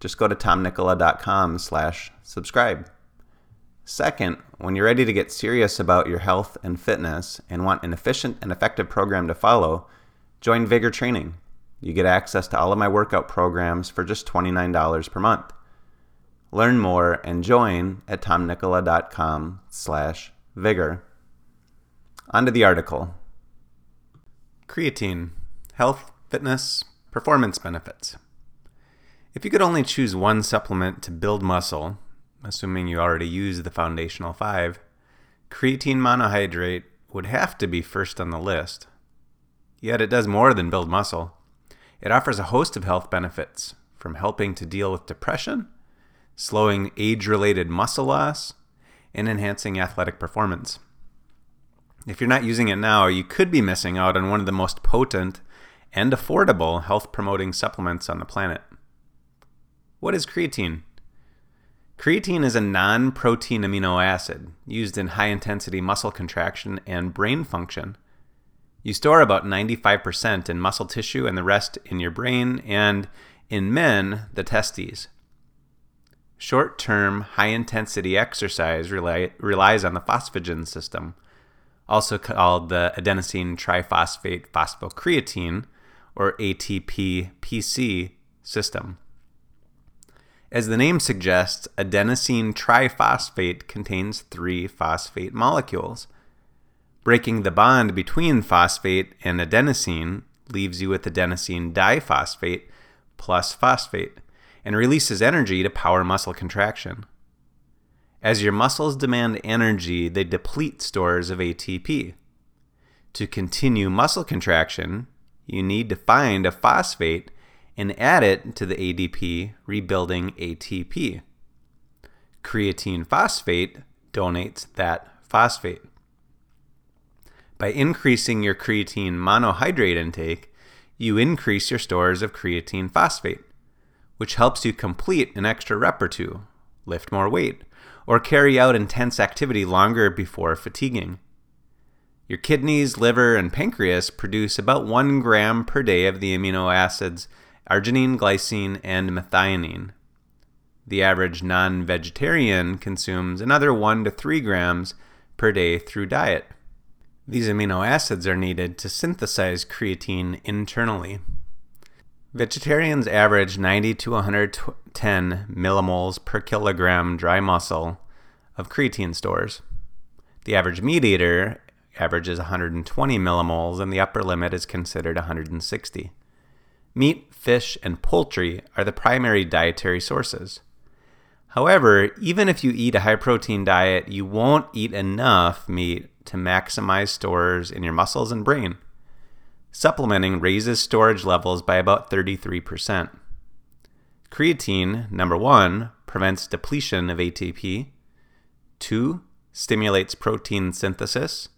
just go to tomnikkola.com slash subscribe. Second, when you're ready to get serious about your health and fitness and want an efficient and effective program to follow, join Vigor Training. You get access to all of my workout programs for just $29 per month. Learn more and join at tomnikkola.com slash vigor. On to the article. Creatine, health, fitness, performance benefits. If you could only choose one supplement to build muscle, assuming you already use the foundational five, creatine monohydrate would have to be first on the list. Yet it does more than build muscle. It offers a host of health benefits, from helping to deal with depression, slowing age related muscle loss, and enhancing athletic performance. If you're not using it now, you could be missing out on one of the most potent and affordable health promoting supplements on the planet. What is creatine? Creatine is a non protein amino acid used in high intensity muscle contraction and brain function. You store about 95% in muscle tissue and the rest in your brain, and in men, the testes. Short term, high intensity exercise rely, relies on the phosphagen system, also called the adenosine triphosphate phosphocreatine, or ATP PC system. As the name suggests, adenosine triphosphate contains three phosphate molecules. Breaking the bond between phosphate and adenosine leaves you with adenosine diphosphate plus phosphate and releases energy to power muscle contraction. As your muscles demand energy, they deplete stores of ATP. To continue muscle contraction, you need to find a phosphate and add it to the ADP, rebuilding ATP. Creatine phosphate donates that phosphate. By increasing your creatine monohydrate intake, you increase your stores of creatine phosphate, which helps you complete an extra rep or two, lift more weight, or carry out intense activity longer before fatiguing. Your kidneys, liver, and pancreas produce about 1 gram per day of the amino acids arginine, glycine, and methionine. The average non vegetarian consumes another 1 to 3 grams per day through diet. These amino acids are needed to synthesize creatine internally. Vegetarians average 90 to 110 millimoles per kilogram dry muscle of creatine stores. The average meat eater averages 120 millimoles, and the upper limit is considered 160. Meat, fish, and poultry are the primary dietary sources. However, even if you eat a high protein diet, you won't eat enough meat to maximize stores in your muscles and brain. Supplementing raises storage levels by about 33%. Creatine, number one, prevents depletion of ATP. Two, stimulates protein synthesis.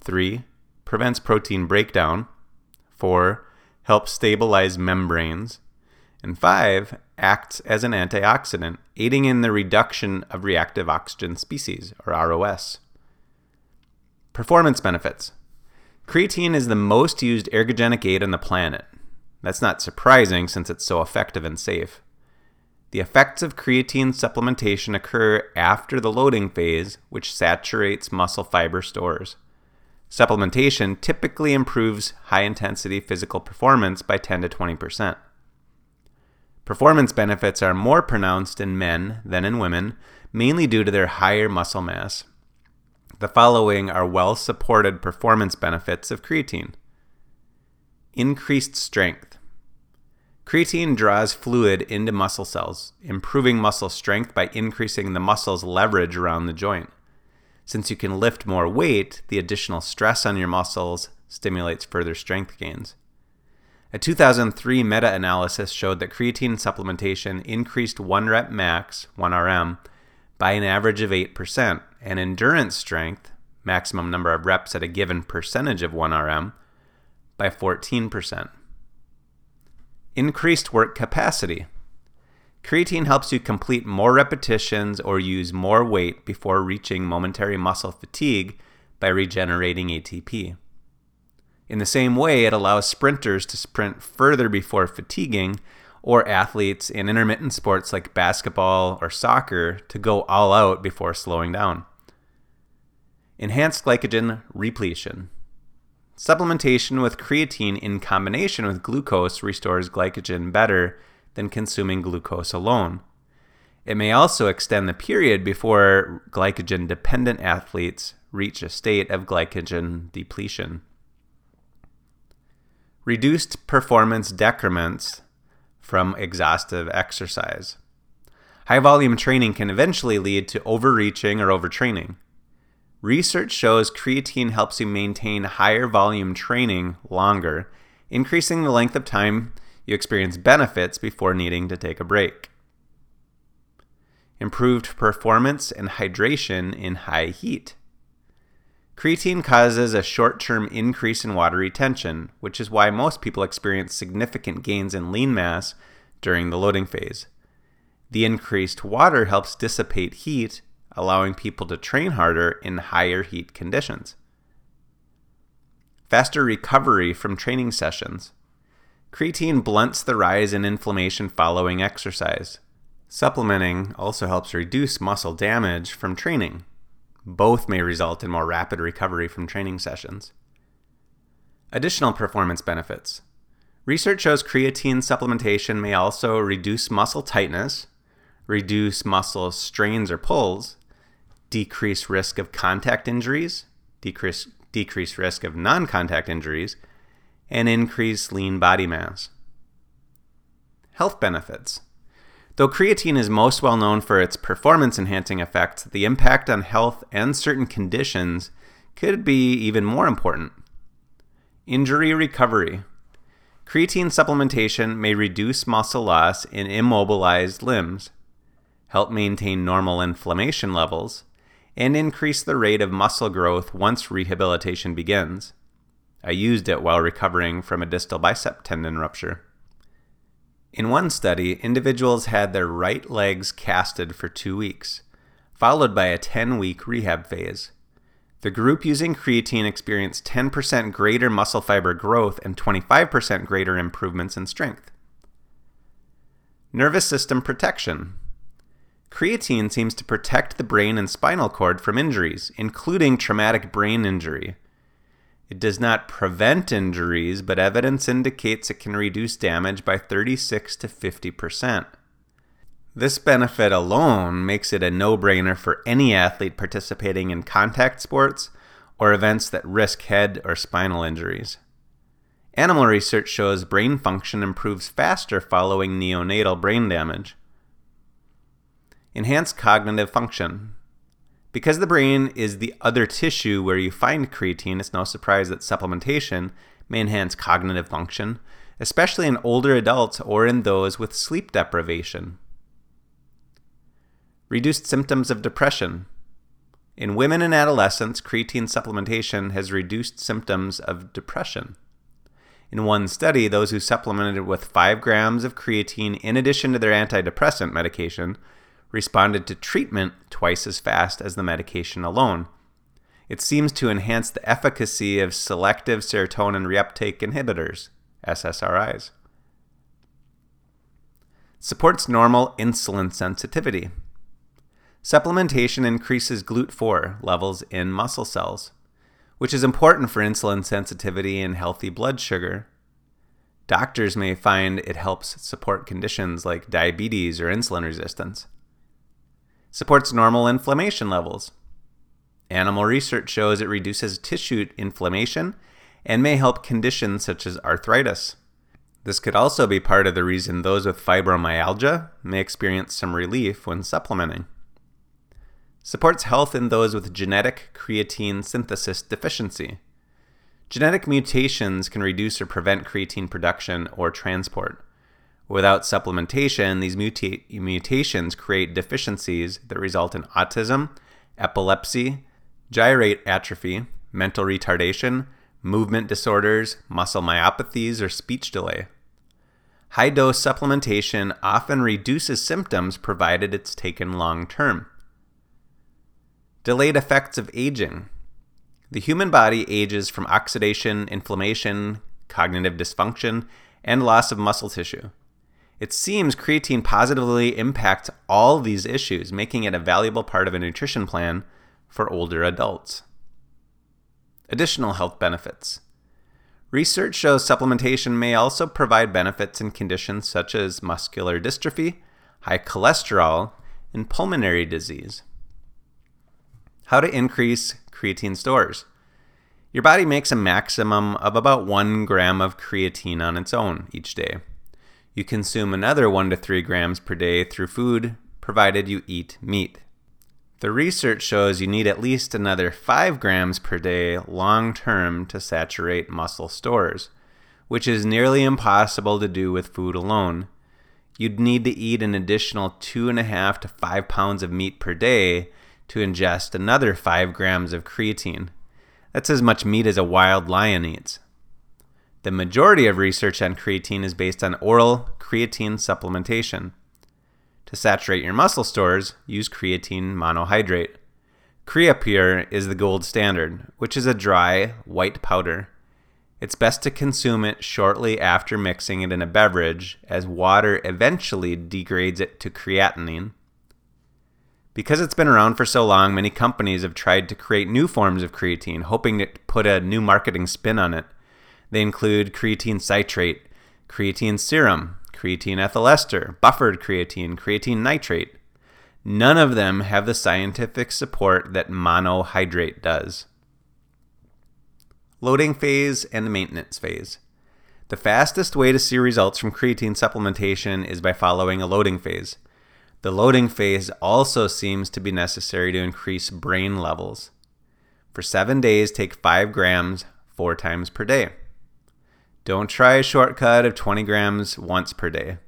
Three, prevents protein breakdown. Four, helps stabilize membranes, and five, acts as an antioxidant, aiding in the reduction of reactive oxygen species, or ROS. Performance benefits. Creatine is the most used ergogenic aid on the planet. That's not surprising since it's so effective and safe. The effects of creatine supplementation occur after the loading phase, which saturates muscle fiber stores. Supplementation typically improves high intensity physical performance by 10 to 20%. Performance benefits are more pronounced in men than in women, mainly due to their higher muscle mass. The following are well supported performance benefits of creatine increased strength. Creatine draws fluid into muscle cells, improving muscle strength by increasing the muscle's leverage around the joint. Since you can lift more weight, the additional stress on your muscles stimulates further strength gains. A 2003 meta analysis showed that creatine supplementation increased 1 rep max, 1RM, by an average of 8%, and endurance strength, maximum number of reps at a given percentage of 1RM, by 14%. Increased work capacity. Creatine helps you complete more repetitions or use more weight before reaching momentary muscle fatigue by regenerating ATP. In the same way, it allows sprinters to sprint further before fatiguing, or athletes in intermittent sports like basketball or soccer to go all out before slowing down. Enhanced glycogen repletion. Supplementation with creatine in combination with glucose restores glycogen better than consuming glucose alone. It may also extend the period before glycogen dependent athletes reach a state of glycogen depletion reduced performance decrements from exhaustive exercise. High volume training can eventually lead to overreaching or overtraining. Research shows creatine helps you maintain higher volume training longer, increasing the length of time you experience benefits before needing to take a break. Improved performance and hydration in high heat. Creatine causes a short term increase in water retention, which is why most people experience significant gains in lean mass during the loading phase. The increased water helps dissipate heat, allowing people to train harder in higher heat conditions. Faster recovery from training sessions. Creatine blunts the rise in inflammation following exercise. Supplementing also helps reduce muscle damage from training. Both may result in more rapid recovery from training sessions. Additional performance benefits. Research shows creatine supplementation may also reduce muscle tightness, reduce muscle strains or pulls, decrease risk of contact injuries, decrease, decrease risk of non contact injuries, and increase lean body mass. Health benefits. Though creatine is most well known for its performance enhancing effects, the impact on health and certain conditions could be even more important. Injury recovery. Creatine supplementation may reduce muscle loss in immobilized limbs, help maintain normal inflammation levels, and increase the rate of muscle growth once rehabilitation begins. I used it while recovering from a distal bicep tendon rupture. In one study, individuals had their right legs casted for two weeks, followed by a 10 week rehab phase. The group using creatine experienced 10% greater muscle fiber growth and 25% greater improvements in strength. Nervous system protection. Creatine seems to protect the brain and spinal cord from injuries, including traumatic brain injury, it does not prevent injuries, but evidence indicates it can reduce damage by 36 to 50%. This benefit alone makes it a no brainer for any athlete participating in contact sports or events that risk head or spinal injuries. Animal research shows brain function improves faster following neonatal brain damage. Enhanced cognitive function. Because the brain is the other tissue where you find creatine, it's no surprise that supplementation may enhance cognitive function, especially in older adults or in those with sleep deprivation. Reduced symptoms of depression. In women and adolescents, creatine supplementation has reduced symptoms of depression. In one study, those who supplemented with 5 grams of creatine in addition to their antidepressant medication responded to treatment twice as fast as the medication alone. It seems to enhance the efficacy of selective serotonin reuptake inhibitors, SSRIs. Supports normal insulin sensitivity. Supplementation increases GLUT4 levels in muscle cells, which is important for insulin sensitivity and healthy blood sugar. Doctors may find it helps support conditions like diabetes or insulin resistance supports normal inflammation levels. Animal research shows it reduces tissue inflammation and may help conditions such as arthritis. This could also be part of the reason those with fibromyalgia may experience some relief when supplementing. Supports health in those with genetic creatine synthesis deficiency. Genetic mutations can reduce or prevent creatine production or transport. Without supplementation, these muta- mutations create deficiencies that result in autism, epilepsy, gyrate atrophy, mental retardation, movement disorders, muscle myopathies, or speech delay. High dose supplementation often reduces symptoms provided it's taken long term. Delayed effects of aging. The human body ages from oxidation, inflammation, cognitive dysfunction, and loss of muscle tissue. It seems creatine positively impacts all these issues, making it a valuable part of a nutrition plan for older adults. Additional health benefits. Research shows supplementation may also provide benefits in conditions such as muscular dystrophy, high cholesterol, and pulmonary disease. How to increase creatine stores. Your body makes a maximum of about 1 gram of creatine on its own each day. You consume another 1 to 3 grams per day through food, provided you eat meat. The research shows you need at least another 5 grams per day long term to saturate muscle stores, which is nearly impossible to do with food alone. You'd need to eat an additional 2.5 to 5 pounds of meat per day to ingest another 5 grams of creatine. That's as much meat as a wild lion eats. The majority of research on creatine is based on oral creatine supplementation. To saturate your muscle stores, use creatine monohydrate. Creapure is the gold standard, which is a dry, white powder. It's best to consume it shortly after mixing it in a beverage, as water eventually degrades it to creatinine. Because it's been around for so long, many companies have tried to create new forms of creatine, hoping to put a new marketing spin on it. They include creatine citrate, creatine serum, creatine ethyl ester, buffered creatine, creatine nitrate. None of them have the scientific support that monohydrate does. Loading phase and maintenance phase. The fastest way to see results from creatine supplementation is by following a loading phase. The loading phase also seems to be necessary to increase brain levels. For seven days, take 5 grams four times per day. Don't try a shortcut of 20 grams once per day.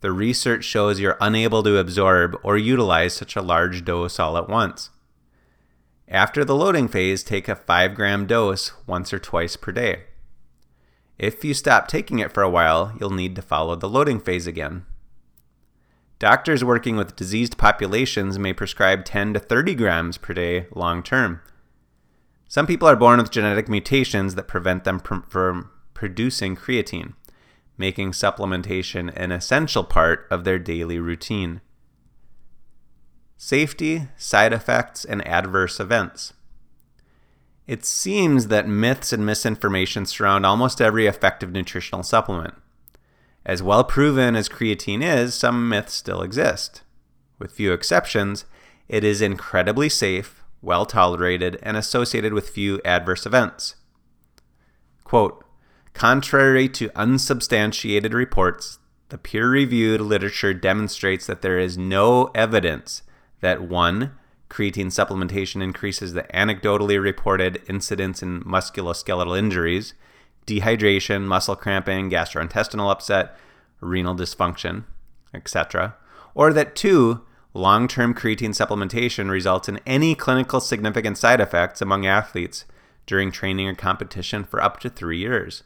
The research shows you're unable to absorb or utilize such a large dose all at once. After the loading phase, take a 5 gram dose once or twice per day. If you stop taking it for a while, you'll need to follow the loading phase again. Doctors working with diseased populations may prescribe 10 to 30 grams per day long term. Some people are born with genetic mutations that prevent them from producing creatine, making supplementation an essential part of their daily routine. Safety, side effects, and adverse events. It seems that myths and misinformation surround almost every effective nutritional supplement. As well proven as creatine is, some myths still exist. With few exceptions, it is incredibly safe, well tolerated, and associated with few adverse events. Quote, Contrary to unsubstantiated reports, the peer reviewed literature demonstrates that there is no evidence that 1. Creatine supplementation increases the anecdotally reported incidence in musculoskeletal injuries, dehydration, muscle cramping, gastrointestinal upset, renal dysfunction, etc., or that 2. Long term creatine supplementation results in any clinical significant side effects among athletes during training or competition for up to three years.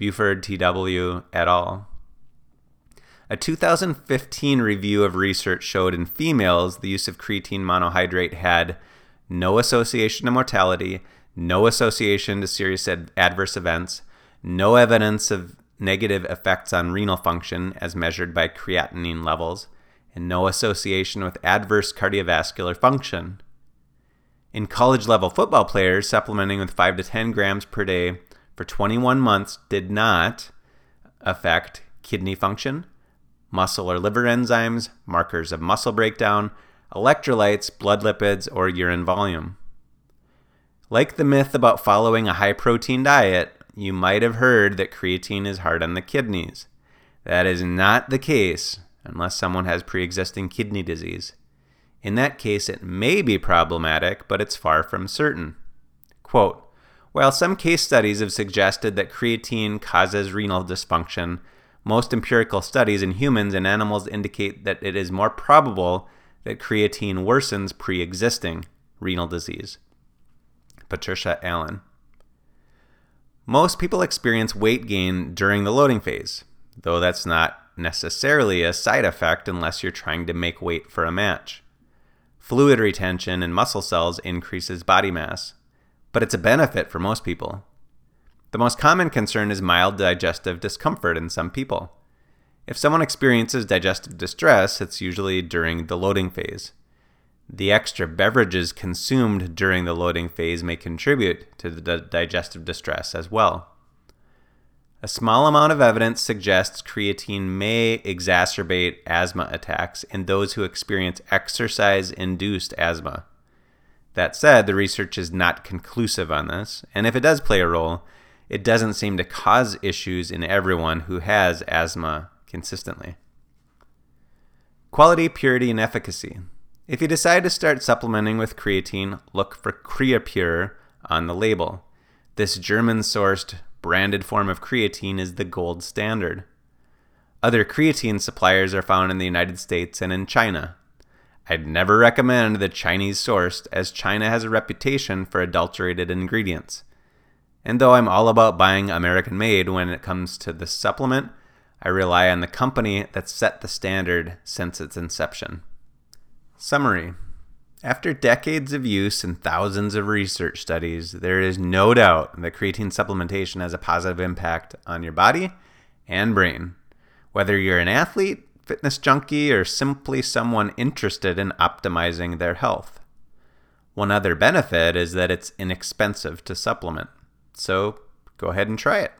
Buford TW et al. A 2015 review of research showed in females the use of creatine monohydrate had no association to mortality, no association to serious ad- adverse events, no evidence of negative effects on renal function as measured by creatinine levels, and no association with adverse cardiovascular function. In college level football players, supplementing with 5 to 10 grams per day for 21 months did not affect kidney function, muscle or liver enzymes, markers of muscle breakdown, electrolytes, blood lipids, or urine volume. Like the myth about following a high protein diet, you might have heard that creatine is hard on the kidneys. That is not the case unless someone has pre existing kidney disease. In that case, it may be problematic, but it's far from certain. Quote, While some case studies have suggested that creatine causes renal dysfunction, most empirical studies in humans and animals indicate that it is more probable that creatine worsens pre existing renal disease. Patricia Allen. Most people experience weight gain during the loading phase, though that's not necessarily a side effect unless you're trying to make weight for a match. Fluid retention in muscle cells increases body mass, but it's a benefit for most people. The most common concern is mild digestive discomfort in some people. If someone experiences digestive distress, it's usually during the loading phase. The extra beverages consumed during the loading phase may contribute to the digestive distress as well. A small amount of evidence suggests creatine may exacerbate asthma attacks in those who experience exercise induced asthma. That said, the research is not conclusive on this, and if it does play a role, it doesn't seem to cause issues in everyone who has asthma consistently. Quality, purity, and efficacy. If you decide to start supplementing with creatine, look for Creapure on the label. This German sourced branded form of creatine is the gold standard. Other creatine suppliers are found in the United States and in China. I'd never recommend the Chinese sourced, as China has a reputation for adulterated ingredients. And though I'm all about buying American made when it comes to this supplement, I rely on the company that set the standard since its inception. Summary After decades of use and thousands of research studies, there is no doubt that creatine supplementation has a positive impact on your body and brain. Whether you're an athlete, fitness junkie, or simply someone interested in optimizing their health. One other benefit is that it's inexpensive to supplement. So go ahead and try it.